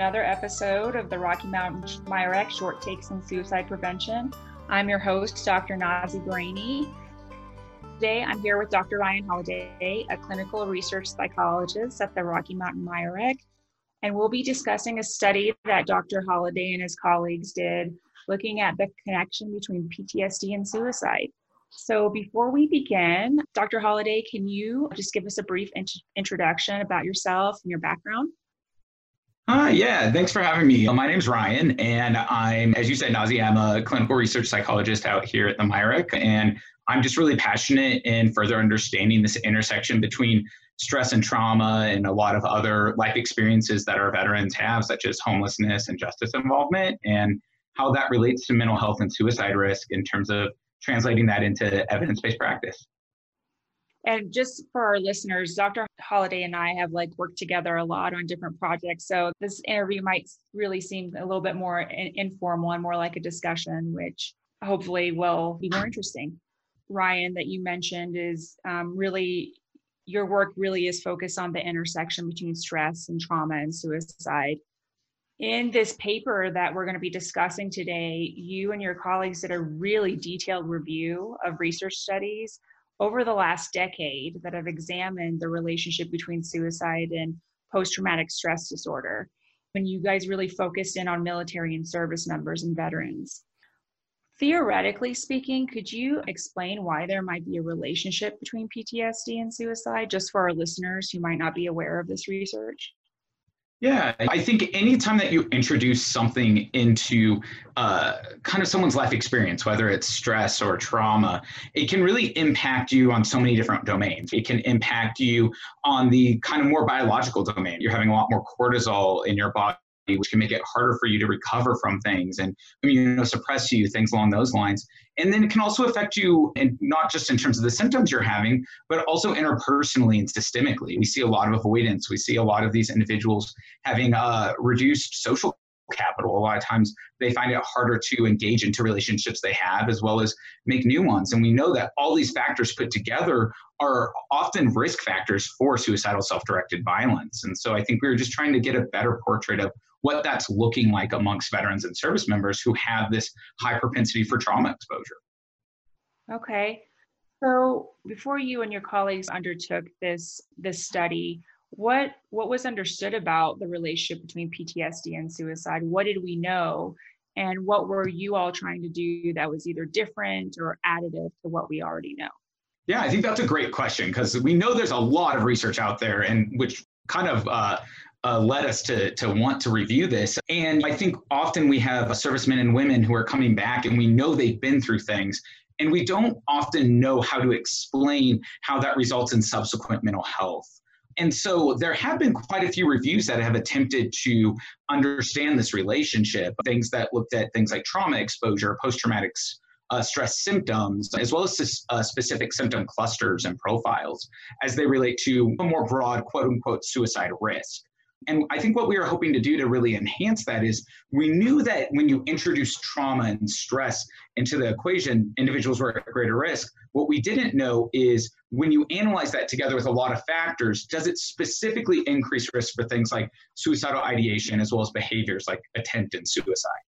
another episode of the Rocky Mountain MIRECC Short Takes on Suicide Prevention. I'm your host, Dr. Nazy Bahraini. Today, I'm here with Dr. Ryan Holliday, a clinical research psychologist at the Rocky Mountain MIRECC, and we'll be discussing a study that Dr. Holliday and his colleagues did looking at the connection between PTSD and suicide. So, before we begin, Dr. Holliday, can you just give us a brief int- introduction about yourself and your background? Hi, yeah, thanks for having me. Uh, my name's Ryan, and I'm, as you said, Nazy, I'm a clinical research psychologist out here at the MIRECC, and I'm just really passionate in further understanding this intersection between stress and trauma and a lot of other life experiences that our veterans have, such as homelessness and justice involvement, and how that relates to mental health and suicide risk in terms of translating that into evidence based practice. And just for our listeners, Dr. Holliday and I have like worked together a lot on different projects. So this interview might really seem a little bit more in- informal and more like a discussion, which hopefully will be more interesting. Ryan, that you mentioned is um, really your work really is focused on the intersection between stress and trauma and suicide. In this paper that we're going to be discussing today, you and your colleagues did a really detailed review of research studies over the last decade that have examined the relationship between suicide and post traumatic stress disorder. When you guys really focused in on military and service members and veterans. Theoretically speaking, could you explain why there might be a relationship between PTSD and suicide, just for our listeners who might not be aware of this research? Yeah, I think anytime that you introduce something into uh, kind of someone's life experience, whether it's stress or trauma, it can really impact you on so many different domains. It can impact you on the kind of more biological domain. You're having a lot more cortisol in your body which can make it harder for you to recover from things and immunosuppress you, things along those lines. And then it can also affect you, and not just in terms of the symptoms you're having, but also interpersonally and systemically. We see a lot of avoidance. We see a lot of these individuals having uh, reduced social capital. A lot of times they find it harder to engage into relationships they have as well as make new ones. And we know that all these factors put together are often risk factors for suicidal self directed violence. And so I think we were just trying to get a better portrait of what that's looking like amongst veterans and service members who have this high propensity for trauma exposure. Okay. So before you and your colleagues undertook this this study, what what was understood about the relationship between PTSD and suicide? What did we know? And what were you all trying to do that was either different or additive to what we already know? Yeah, I think that's a great question because we know there's a lot of research out there, and which kind of uh, uh, led us to to want to review this. And I think often we have servicemen and women who are coming back, and we know they've been through things, and we don't often know how to explain how that results in subsequent mental health. And so there have been quite a few reviews that have attempted to understand this relationship, things that looked at things like trauma exposure, post traumatic uh, stress symptoms, as well as uh, specific symptom clusters and profiles as they relate to a more broad quote unquote suicide risk. And I think what we were hoping to do to really enhance that is we knew that when you introduce trauma and stress into the equation, individuals were at greater risk. What we didn't know is when you analyze that together with a lot of factors, does it specifically increase risk for things like suicidal ideation as well as behaviors like attempted suicide?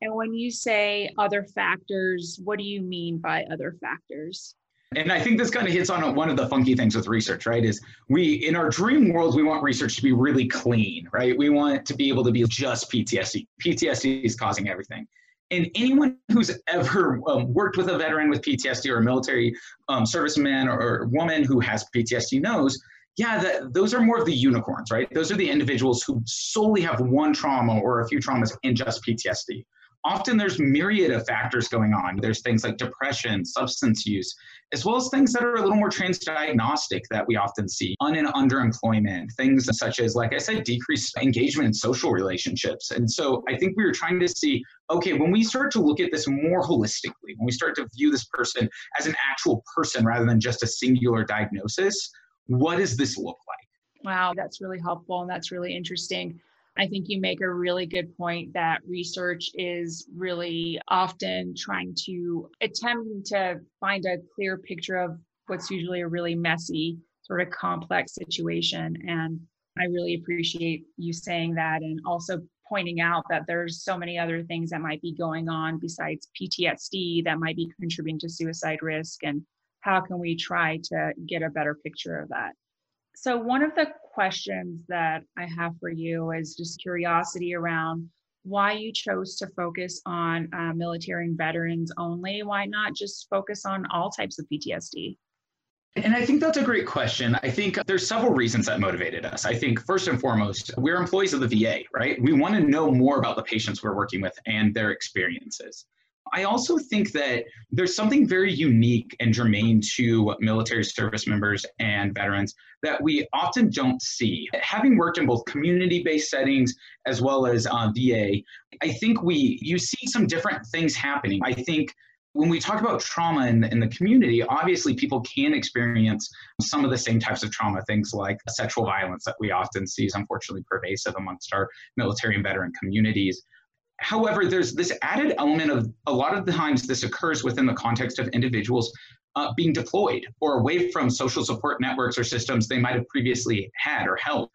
And when you say other factors, what do you mean by other factors? And I think this kind of hits on one of the funky things with research, right? Is we, in our dream world, we want research to be really clean, right? We want it to be able to be just PTSD. PTSD is causing everything. And anyone who's ever um, worked with a veteran with PTSD or a military um, serviceman or, or woman who has PTSD knows, yeah, that, those are more of the unicorns, right? Those are the individuals who solely have one trauma or a few traumas and just PTSD often there's myriad of factors going on. There's things like depression, substance use, as well as things that are a little more transdiagnostic that we often see, un and underemployment, things such as, like I said, decreased engagement in social relationships. And so I think we were trying to see, okay, when we start to look at this more holistically, when we start to view this person as an actual person rather than just a singular diagnosis, what does this look like? Wow, that's really helpful and that's really interesting. I think you make a really good point that research is really often trying to attempt to find a clear picture of what's usually a really messy, sort of complex situation. And I really appreciate you saying that and also pointing out that there's so many other things that might be going on besides PTSD that might be contributing to suicide risk and how can we try to get a better picture of that. So one of the questions that I have for you is just curiosity around why you chose to focus on uh, military and veterans only. Why not just focus on all types of PTSD? And I think that's a great question. I think there's several reasons that motivated us. I think first and foremost, we're employees of the VA, right? We want to know more about the patients we're working with and their experiences. I also think that there's something very unique and germane to military service members and veterans that we often don't see. Having worked in both community-based settings as well as uh, VA, I think we you see some different things happening. I think when we talk about trauma in, in the community, obviously people can experience some of the same types of trauma, things like sexual violence that we often see is unfortunately pervasive amongst our military and veteran communities. However, there's this added element of a lot of the times this occurs within the context of individuals uh, being deployed or away from social support networks or systems they might have previously had or held.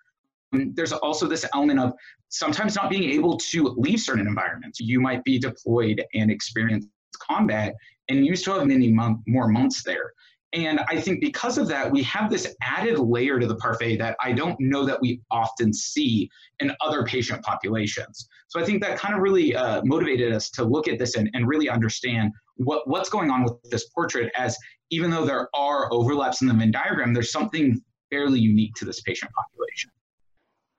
And there's also this element of sometimes not being able to leave certain environments. You might be deployed and experience combat, and you still have many month, more months there. And I think because of that, we have this added layer to the parfait that I don't know that we often see in other patient populations. So I think that kind of really uh, motivated us to look at this and, and really understand what, what's going on with this portrait as even though there are overlaps in the Venn diagram, there's something fairly unique to this patient population.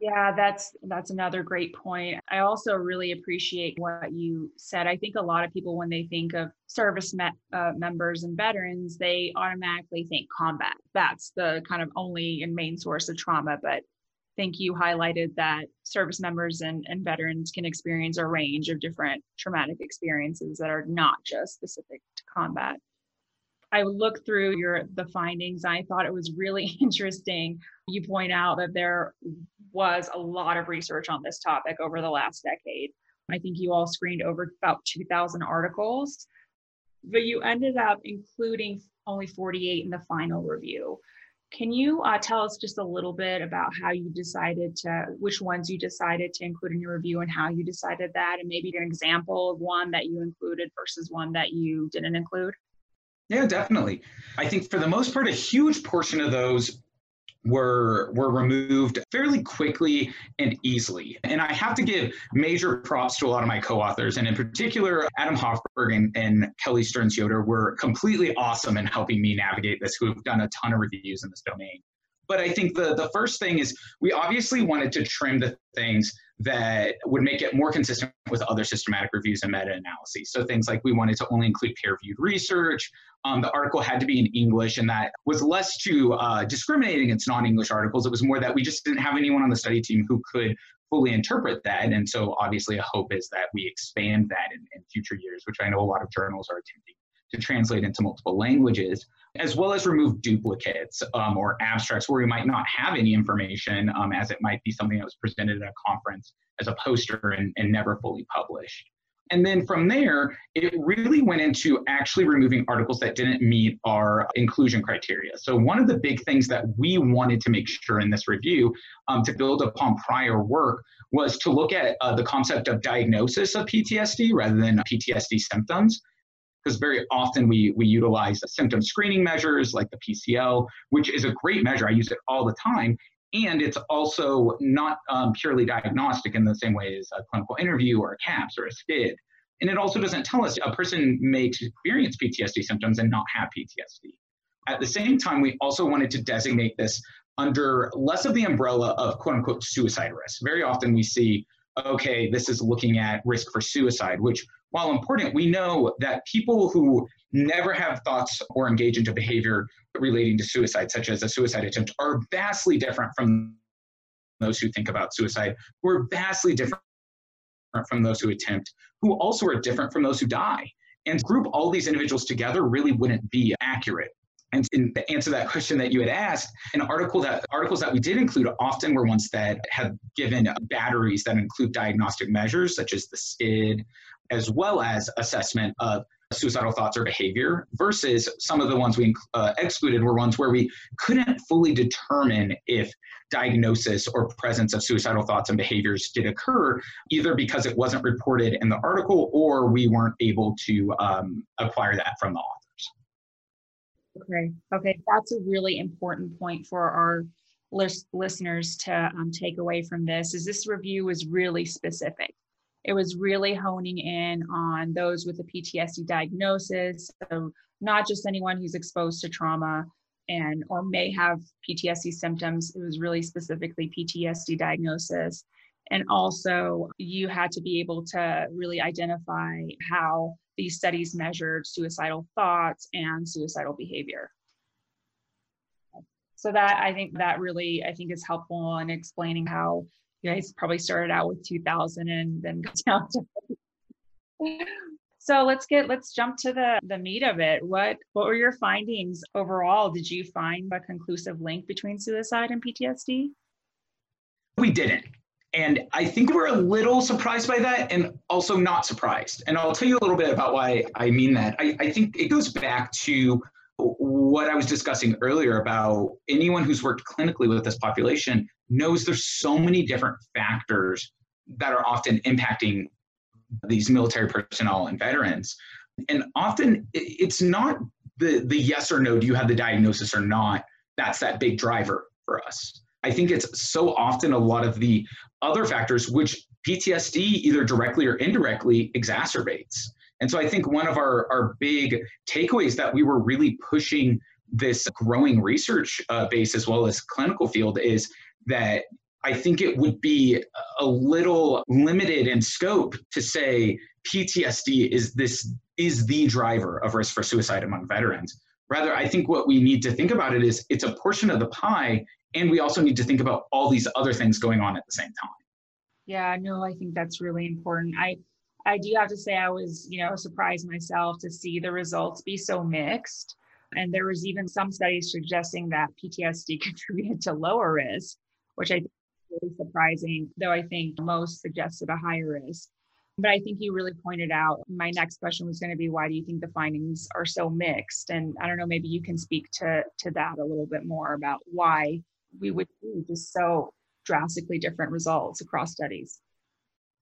Yeah, that's that's another great point. I also really appreciate what you said. I think a lot of people, when they think of service me- uh, members and veterans, they automatically think combat. That's the kind of only and main source of trauma. But I think you highlighted that service members and, and veterans can experience a range of different traumatic experiences that are not just specific to combat. I looked through your the findings. I thought it was really interesting. You point out that there was a lot of research on this topic over the last decade. I think you all screened over about 2,000 articles, but you ended up including only 48 in the final review. Can you uh, tell us just a little bit about how you decided to, which ones you decided to include in your review and how you decided that, and maybe an example of one that you included versus one that you didn't include? Yeah, definitely. I think for the most part, a huge portion of those were were removed fairly quickly and easily. And I have to give major props to a lot of my co-authors, and in particular, Adam Hoffberg and, and Kelly Stearns Yoder were completely awesome in helping me navigate this, who have done a ton of reviews in this domain. But I think the, the first thing is we obviously wanted to trim the things that would make it more consistent with other systematic reviews and meta-analyses. So things like we wanted to only include peer-reviewed research. Um, the article had to be in English, and that was less to uh, discriminate against non-English articles. It was more that we just didn't have anyone on the study team who could fully interpret that. And so obviously a hope is that we expand that in, in future years, which I know a lot of journals are attempting to translate into multiple languages, as well as remove duplicates um, or abstracts where we might not have any information, um, as it might be something that was presented at a conference as a poster and, and never fully published. And then from there, it really went into actually removing articles that didn't meet our inclusion criteria. So, one of the big things that we wanted to make sure in this review um, to build upon prior work was to look at uh, the concept of diagnosis of PTSD rather than PTSD symptoms because very often we, we utilize symptom screening measures like the PCL, which is a great measure. I use it all the time. And it's also not um, purely diagnostic in the same way as a clinical interview or a CAPS or a SCID. And it also doesn't tell us a person may experience PTSD symptoms and not have PTSD. At the same time, we also wanted to designate this under less of the umbrella of quote unquote suicide risk. Very often we see, okay, this is looking at risk for suicide, which while important, we know that people who never have thoughts or engage into behavior relating to suicide, such as a suicide attempt, are vastly different from those who think about suicide, who are vastly different from those who attempt, who also are different from those who die. And group all these individuals together really wouldn't be accurate. And in the answer that question that you had asked, an article that articles that we did include often were ones that have given batteries that include diagnostic measures such as the SCID, as well as assessment of suicidal thoughts or behavior versus some of the ones we uh, excluded were ones where we couldn't fully determine if diagnosis or presence of suicidal thoughts and behaviors did occur, either because it wasn't reported in the article or we weren't able to um, acquire that from the authors. Okay, okay, that's a really important point for our lis- listeners to um, take away from this. Is this review was really specific. It was really honing in on those with a PTSD diagnosis, so not just anyone who's exposed to trauma, and or may have PTSD symptoms. It was really specifically PTSD diagnosis. And also, you had to be able to really identify how these studies measured suicidal thoughts and suicidal behavior. So that I think that really I think is helpful in explaining how you guys probably started out with 2000 and then got down to so let's get let's jump to the the meat of it. What what were your findings overall? Did you find a conclusive link between suicide and PTSD? We didn't. And I think we're a little surprised by that and also not surprised. And I'll tell you a little bit about why I mean that. I, I think it goes back to what I was discussing earlier about anyone who's worked clinically with this population knows there's so many different factors that are often impacting these military personnel and veterans. And often it's not the, the yes or no, do you have the diagnosis or not? That's that big driver for us. I think it's so often a lot of the other factors which PTSD either directly or indirectly exacerbates. And so I think one of our, our big takeaways that we were really pushing this growing research uh, base as well as clinical field is that I think it would be a little limited in scope to say PTSD is this is the driver of risk for suicide among veterans. Rather, I think what we need to think about it is it's a portion of the pie, and we also need to think about all these other things going on at the same time. Yeah, no, I think that's really important. I I do have to say I was, you know, surprised myself to see the results be so mixed. And there was even some studies suggesting that PTSD contributed to lower risk, which I think is really surprising, though I think most suggested a higher risk. But I think you really pointed out my next question was going to be why do you think the findings are so mixed? And I don't know, maybe you can speak to to that a little bit more about why we would see just so drastically different results across studies.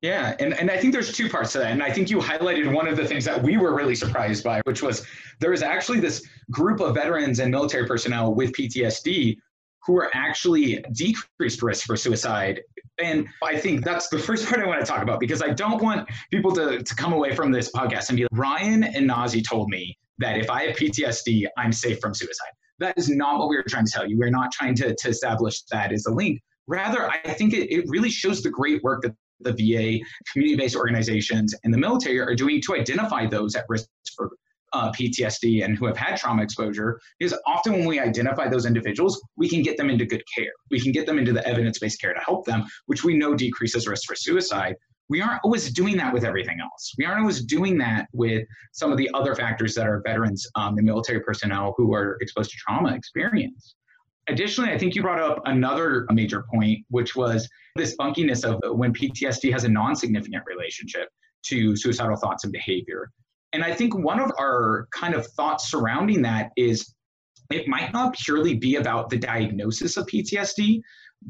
Yeah, and, and I think there's two parts to that. And I think you highlighted one of the things that we were really surprised by, which was there is actually this group of veterans and military personnel with PTSD who are actually decreased risk for suicide. And I think that's the first part I want to talk about because I don't want people to, to come away from this podcast and be like, Ryan and Nazy told me that if I have PTSD, I'm safe from suicide. That is not what we were trying to tell you. We're not trying to, to establish that as a link. Rather, I think it, it really shows the great work that the VA, community based organizations, and the military are doing to identify those at risk for uh, PTSD and who have had trauma exposure is often when we identify those individuals, we can get them into good care. We can get them into the evidence based care to help them, which we know decreases risk for suicide. We aren't always doing that with everything else. We aren't always doing that with some of the other factors that our veterans um, military personnel who are exposed to trauma experience. Additionally, I think you brought up another major point, which was this funkiness of when PTSD has a non significant relationship to suicidal thoughts and behavior. And I think one of our kind of thoughts surrounding that is it might not purely be about the diagnosis of PTSD,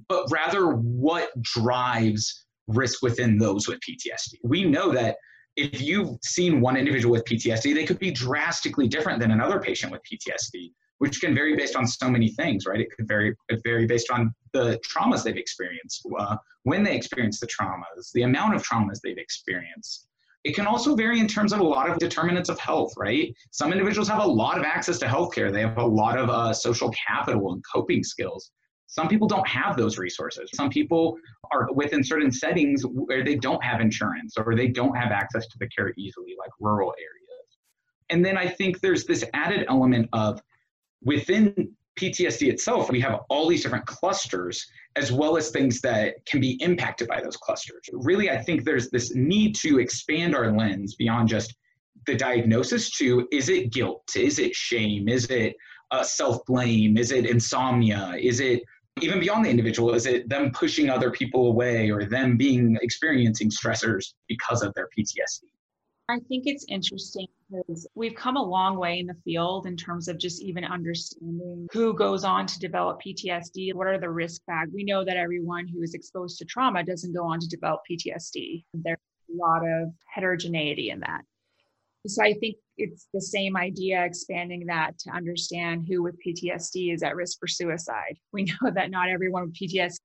but rather what drives risk within those with PTSD. We know that if you've seen one individual with PTSD, they could be drastically different than another patient with PTSD, which can vary based on so many things, right? It could vary, it vary based on the traumas they've experienced, uh, when they experience the traumas, the amount of traumas they've experienced, it can also vary in terms of a lot of determinants of health, right? Some individuals have a lot of access to healthcare. They have a lot of uh, social capital and coping skills. Some people don't have those resources. Some people are within certain settings where they don't have insurance or they don't have access to the care easily, like rural areas. And then I think there's this added element of within PTSD itself, we have all these different clusters as well as things that can be impacted by those clusters. Really, I think there's this need to expand our lens beyond just the diagnosis to is it guilt? Is it shame? Is it uh, self blame? Is it insomnia? Is it even beyond the individual? Is it them pushing other people away or them being experiencing stressors because of their PTSD? I think it's interesting because we've come a long way in the field in terms of just even understanding who goes on to develop PTSD. What are the risk factors? We know that everyone who is exposed to trauma doesn't go on to develop PTSD. There's a lot of heterogeneity in that. So I think it's the same idea, expanding that to understand who with PTSD is at risk for suicide. We know that not everyone with PTSD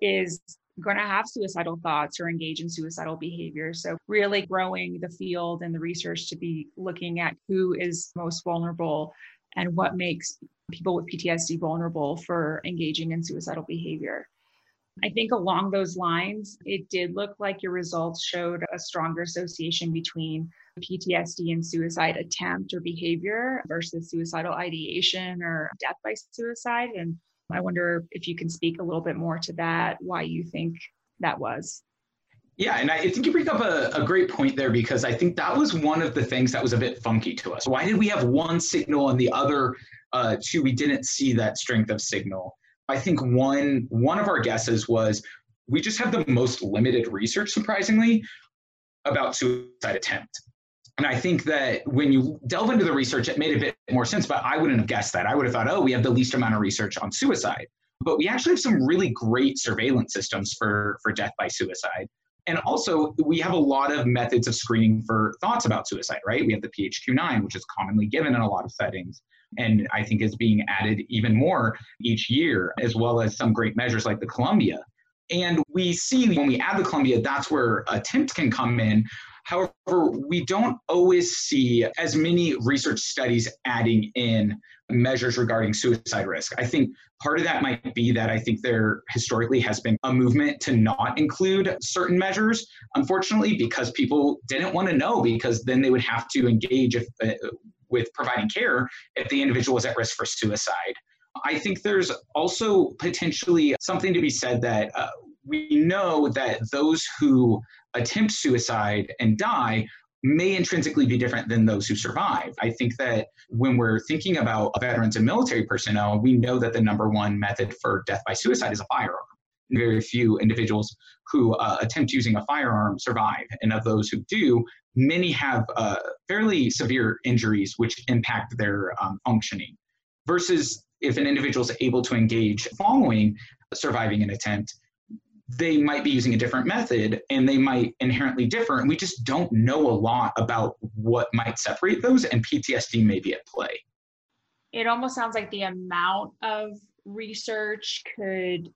is going to have suicidal thoughts or engage in suicidal behavior. So, really growing the field and the research to be looking at who is most vulnerable and what makes people with PTSD vulnerable for engaging in suicidal behavior. I think along those lines, it did look like your results showed a stronger association between PTSD and suicide attempt or behavior versus suicidal ideation or death by suicide. And I wonder if you can speak a little bit more to that, why you think that was. Yeah, and I think you bring up a, a, great point there because I think that was one of the things that was a bit funky to us. Why did we have one signal and the other uh, two we didn't see that strength of signal? I think one one of our guesses was we just have the most limited research, surprisingly, about suicide attempt. And I think that when you delve into the research, it made a bit more sense, but I wouldn't have guessed that. I would have thought, oh, we have the least amount of research on suicide. But we actually have some really great surveillance systems for, for death by suicide. And also, we have a lot of methods of screening for thoughts about suicide, right? We have the PHQ-9, which is commonly given in a lot of settings, and I think is being added even more each year, as well as some great measures like the Columbia. And we see when we add the Columbia, that's where attempt can come in. However, we don't always see as many research studies adding in measures regarding suicide risk. I think part of that might be that I think there historically has been a movement to not include certain measures, unfortunately, because people didn't want to know, because then they would have to engage if, uh, with providing care if the individual was at risk for suicide. I think there's also potentially something to be said that uh, we know that those who attempt suicide and die may intrinsically be different than those who survive. I think that when we're thinking about veterans and military personnel, we know that the number one method for death by suicide is a firearm. Very few individuals who uh, attempt using a firearm survive. And of those who do, many have uh, fairly severe injuries which impact their um, functioning. Versus if an individual is able to engage following surviving an attempt, they might be using a different method and they might inherently differ. And we just don't know a lot about what might separate those, and PTSD may be at play. It almost sounds like the amount of research could,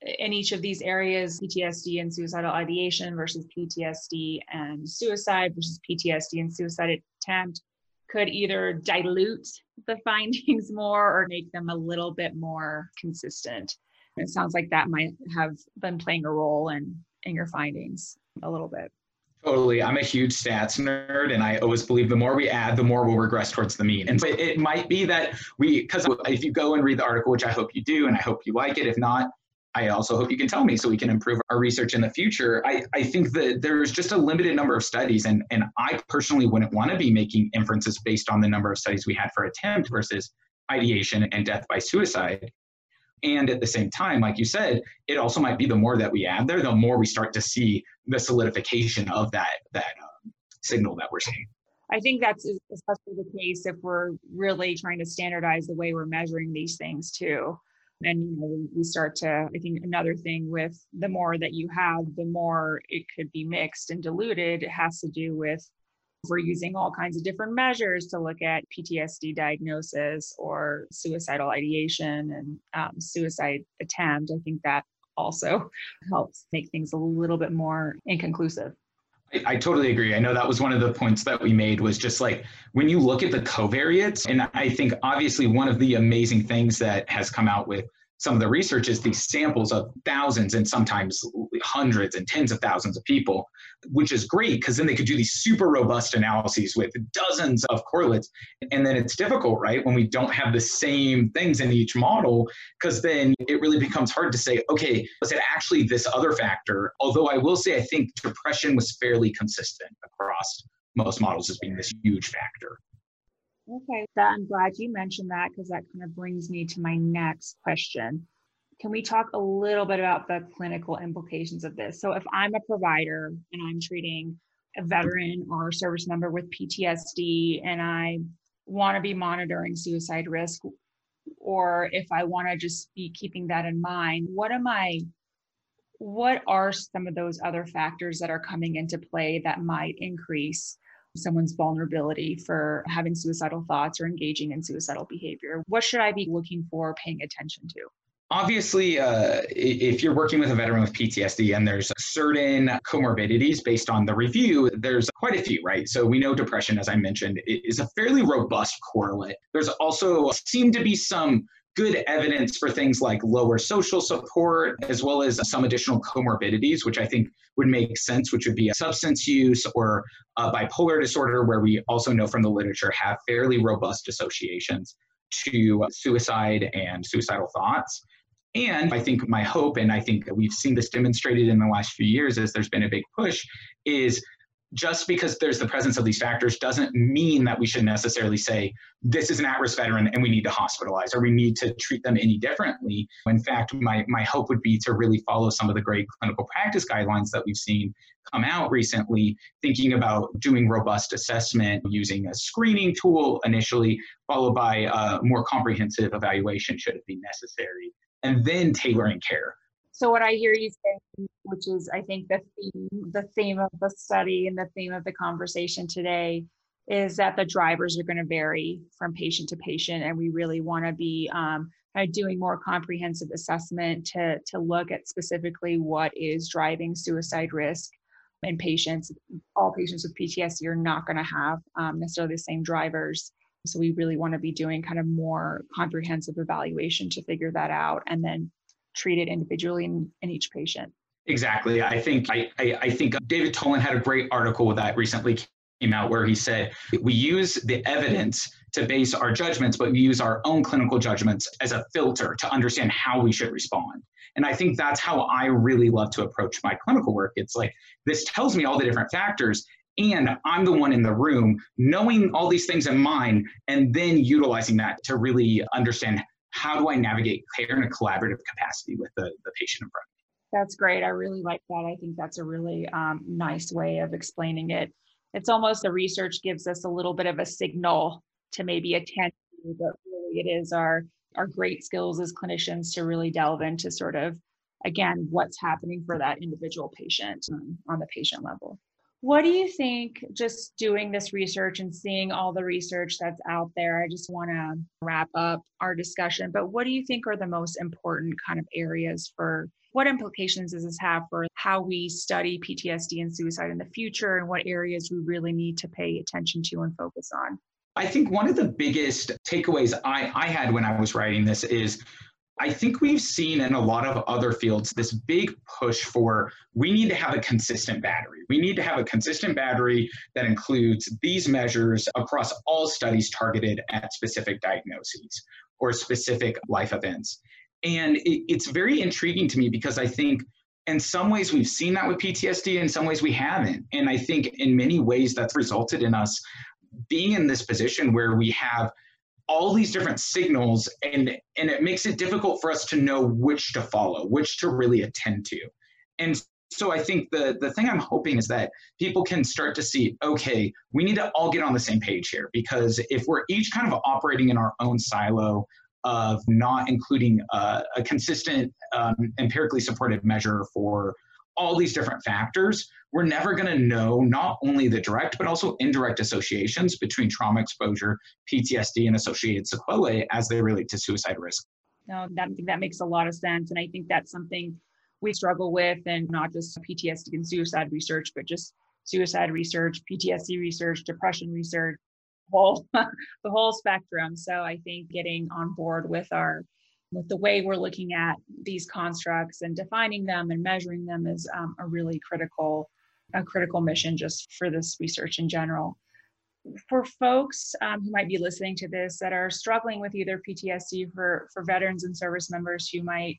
in each of these areas, PTSD and suicidal ideation versus PTSD and suicide versus PTSD and suicide attempt, could either dilute the findings more or make them a little bit more consistent. It sounds like that might have been playing a role in in your findings a little bit. Totally. I'm a huge stats nerd, and I always believe the more we add, the more we'll regress towards the mean. And so it might be that we, because if you go and read the article, which I hope you do, and I hope you like it, if not, I also hope you can tell me so we can improve our research in the future. I, I think that there's just a limited number of studies, and, and I personally wouldn't want to be making inferences based on the number of studies we had for attempt versus ideation and death by suicide. And at the same time, like you said, it also might be the more that we add there, the more we start to see the solidification of that that um, signal that we're seeing. I think that's especially the case if we're really trying to standardize the way we're measuring these things too. And you know, we start to, I think another thing with the more that you have, the more it could be mixed and diluted. It has to do with we're using all kinds of different measures to look at PTSD diagnosis or suicidal ideation and um, suicide attempt. I think that also helps make things a little bit more inconclusive. I, totally agree. I know that was one of the points that we made was just like when you look at the covariates, and I think obviously one of the amazing things that has come out with some of the research is these samples of thousands and sometimes hundreds and tens of thousands of people, which is great because then they could do these super robust analyses with dozens of correlates. And then it's difficult, right, when we don't have the same things in each model, because then it really becomes hard to say, okay, was it actually this other factor? Although I will say, I think depression was fairly consistent across most models as being this huge factor. Okay, that I'm glad you mentioned that because that kind of brings me to my next question. Can we talk a little bit about the clinical implications of this? So, if I'm a provider and I'm treating a veteran or a service member with PTSD and I want to be monitoring suicide risk, or if I want to just be keeping that in mind, what am I? What are some of those other factors that are coming into play that might increase someone's vulnerability for having suicidal thoughts or engaging in suicidal behavior? What should I be looking for, paying attention to? Obviously, uh, if you're working with a veteran with PTSD and there's certain comorbidities based on the review, there's quite a few, right? So we know depression, as I mentioned, is a fairly robust correlate. There's also seem to be some good evidence for things like lower social support, as well as some additional comorbidities, which I think would make sense, which would be substance use or a bipolar disorder, where we also know from the literature have fairly robust associations to suicide and suicidal thoughts. And I think my hope, and I think we've seen this demonstrated in the last few years as there's been a big push, is just because there's the presence of these factors doesn't mean that we should necessarily say this is an at-risk veteran and we need to hospitalize or we need to treat them any differently. In fact, my, my hope would be to really follow some of the great clinical practice guidelines that we've seen come out recently, thinking about doing robust assessment using a screening tool initially, followed by a more comprehensive evaluation should it be necessary, and then tailoring care. So what I hear you saying, which is I think the theme, the theme of the study and the theme of the conversation today is that the drivers are going to vary from patient to patient, and we really want to be um, doing more comprehensive assessment to to look at specifically what is driving suicide risk in patients. All patients with PTSD are not going to have um, necessarily the same drivers. So we really want to be doing kind of more comprehensive evaluation to figure that out, and then treated individually in, in each patient. Exactly. I think I, I, I think David Tolin had a great article that recently came out where he said we use the evidence to base our judgments, but we use our own clinical judgments as a filter to understand how we should respond. And I think that's how I really love to approach my clinical work. It's like this tells me all the different factors, and I'm the one in the room knowing all these things in mind, and then utilizing that to really understand how do I navigate care in a collaborative capacity with the, the patient in front? That's great. I really like that. I think that's a really um, nice way of explaining it. It's almost the research gives us a little bit of a signal to maybe attend to, but really it is our our great skills as clinicians to really delve into sort of again what's happening for that individual patient um, on the patient level. What do you think, just doing this research and seeing all the research that's out there? I just want to wrap up our discussion, but what do you think are the most important kind of areas for what implications does this have for how we study PTSD and suicide in the future and what areas we really need to pay attention to and focus on? I think one of the biggest takeaways I, I had when I was writing this is I think we've seen in a lot of other fields this big push for we need to have a consistent battery. We need to have a consistent battery that includes these measures across all studies targeted at specific diagnoses or specific life events. And it, it's very intriguing to me because I think in some ways we've seen that with PTSD, in some ways we haven't. And I think in many ways that's resulted in us being in this position where we have all these different signals and and it makes it difficult for us to know which to follow which to really attend to. And so i think the the thing i'm hoping is that people can start to see okay we need to all get on the same page here because if we're each kind of operating in our own silo of not including a, a consistent um, empirically supported measure for all these different factors, we're never going to know not only the direct but also indirect associations between trauma exposure, PTSD, and associated sequelae as they relate to suicide risk. No, that, that makes a lot of sense. And I think that's something we struggle with, and not just PTSD and suicide research, but just suicide research, PTSD research, depression research, whole the whole spectrum. So I think getting on board with our with the way we're looking at these constructs and defining them and measuring them is um, a really critical a critical mission just for this research in general. For folks um, who might be listening to this that are struggling with either ptsd for for veterans and service members who might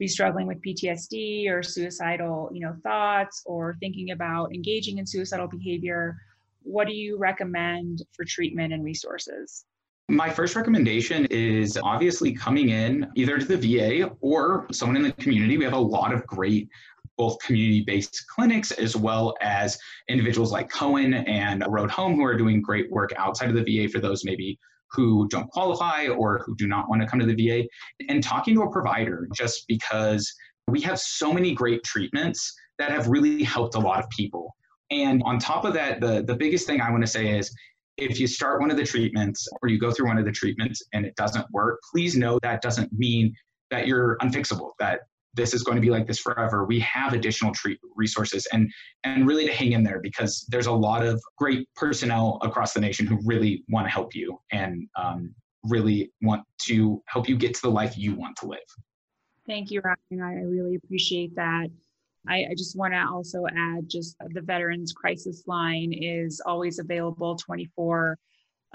be struggling with ptsd or suicidal you know thoughts or thinking about engaging in suicidal behavior what do you recommend for treatment and resources my first recommendation is obviously coming in either to the VA or someone in the community. We have a lot of great both community based clinics as well as individuals like Cohen and Road Home who are doing great work outside of the VA for those maybe who don't qualify or who do not want to come to the VA, and talking to a provider just because we have so many great treatments that have really helped a lot of people. And on top of that, the, the biggest thing I want to say is if you start one of the treatments or you go through one of the treatments and it doesn't work, please know that doesn't mean that you're unfixable, that this is going to be like this forever. We have additional treat resources and and really to hang in there because there's a lot of great personnel across the nation who really want to help you and um, really want to help you get to the life you want to live. Thank you, Ryan. I really appreciate that. I, I just want to also add just the Veterans Crisis Line is always available 24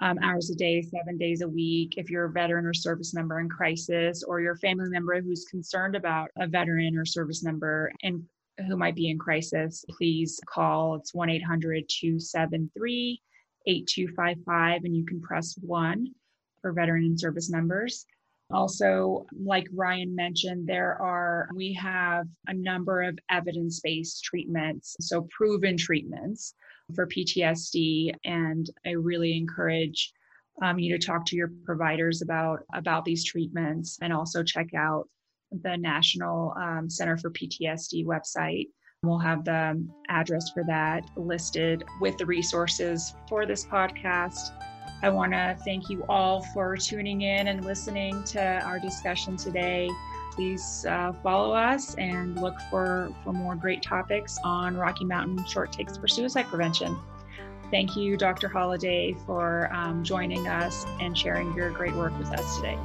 um, hours a day, seven days a week. If you're a veteran or service member in crisis, or your family member who's concerned about a veteran or service member and who might be in crisis, please call. It's 1 800 273 8255, and you can press one for veteran and service members. Also, like Ryan mentioned, there are, we have a number of evidence based treatments, so proven treatments for PTSD. And I really encourage um, you to talk to your providers about, about these treatments and also check out the National um, Center for PTSD website. We'll have the address for that listed with the resources for this podcast. I want to thank you all for tuning in and listening to our discussion today. Please uh, follow us and look for, for more great topics on Rocky Mountain Short Takes for Suicide Prevention. Thank you, Dr. Holliday, for um, joining us and sharing your great work with us today.